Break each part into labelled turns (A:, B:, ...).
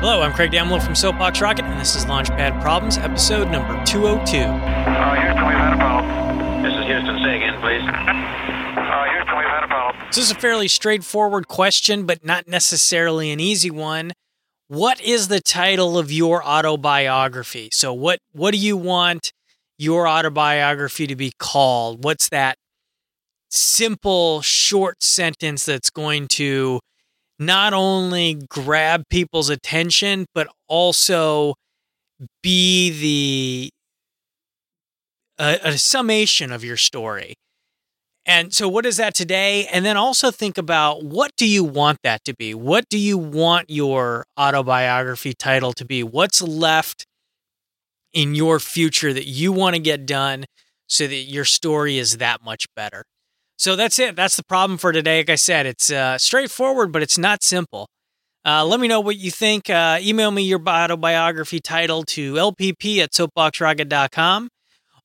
A: Hello, I'm Craig Damlow from Soapbox Rocket, and this is Launchpad Problems, episode number 202.
B: Uh, Houston, we've had a problem. This is Houston. Say again, please. Uh, Houston, we've had a problem.
A: This is a fairly straightforward question, but not necessarily an easy one. What is the title of your autobiography? So, what what do you want your autobiography to be called? What's that simple, short sentence that's going to not only grab people's attention, but also be the a, a summation of your story. And so, what is that today? And then also think about what do you want that to be? What do you want your autobiography title to be? What's left in your future that you want to get done so that your story is that much better? So that's it. That's the problem for today. Like I said, it's uh, straightforward, but it's not simple. Uh, let me know what you think. Uh, email me your autobiography title to lpp at soapboxrocket.com,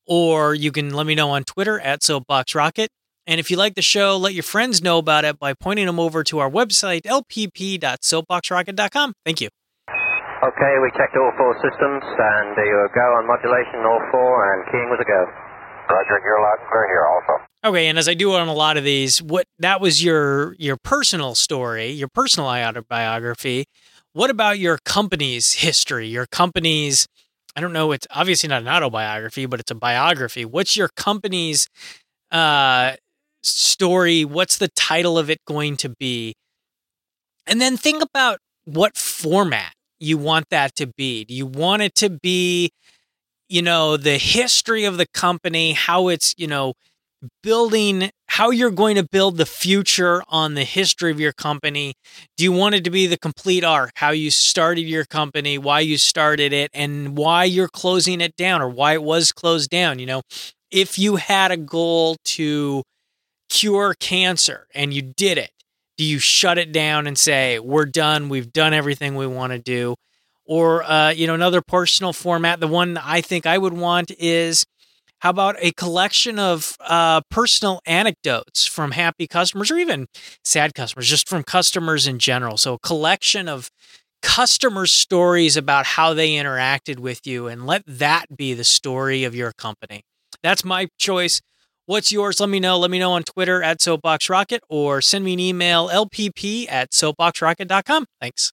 A: or you can let me know on Twitter at soapboxrocket. And if you like the show, let your friends know about it by pointing them over to our website, lpp.soapboxrocket.com. Thank you.
C: Okay, we checked all four systems, and you were go on modulation, all four, and keying was a go.
B: Roger, you're loud and clear here also.
A: Okay, and as I do on a lot of these, what that was your your personal story, your personal autobiography. What about your company's history? Your company's I don't know, it's obviously not an autobiography, but it's a biography. What's your company's uh story? What's the title of it going to be? And then think about what format you want that to be. Do you want it to be you know, the history of the company, how it's, you know, building how you're going to build the future on the history of your company. Do you want it to be the complete arc, how you started your company, why you started it, and why you're closing it down or why it was closed down? You know, if you had a goal to cure cancer and you did it, do you shut it down and say, we're done, we've done everything we want to do? or uh, you know another personal format the one i think i would want is how about a collection of uh, personal anecdotes from happy customers or even sad customers just from customers in general? So a collection of customer stories about how they interacted with you and let that be the story of your company. That's my choice. What's yours? Let me know. Let me know on twitter at soapboxrocket or send me an email lpp at soapboxrocket.com thanks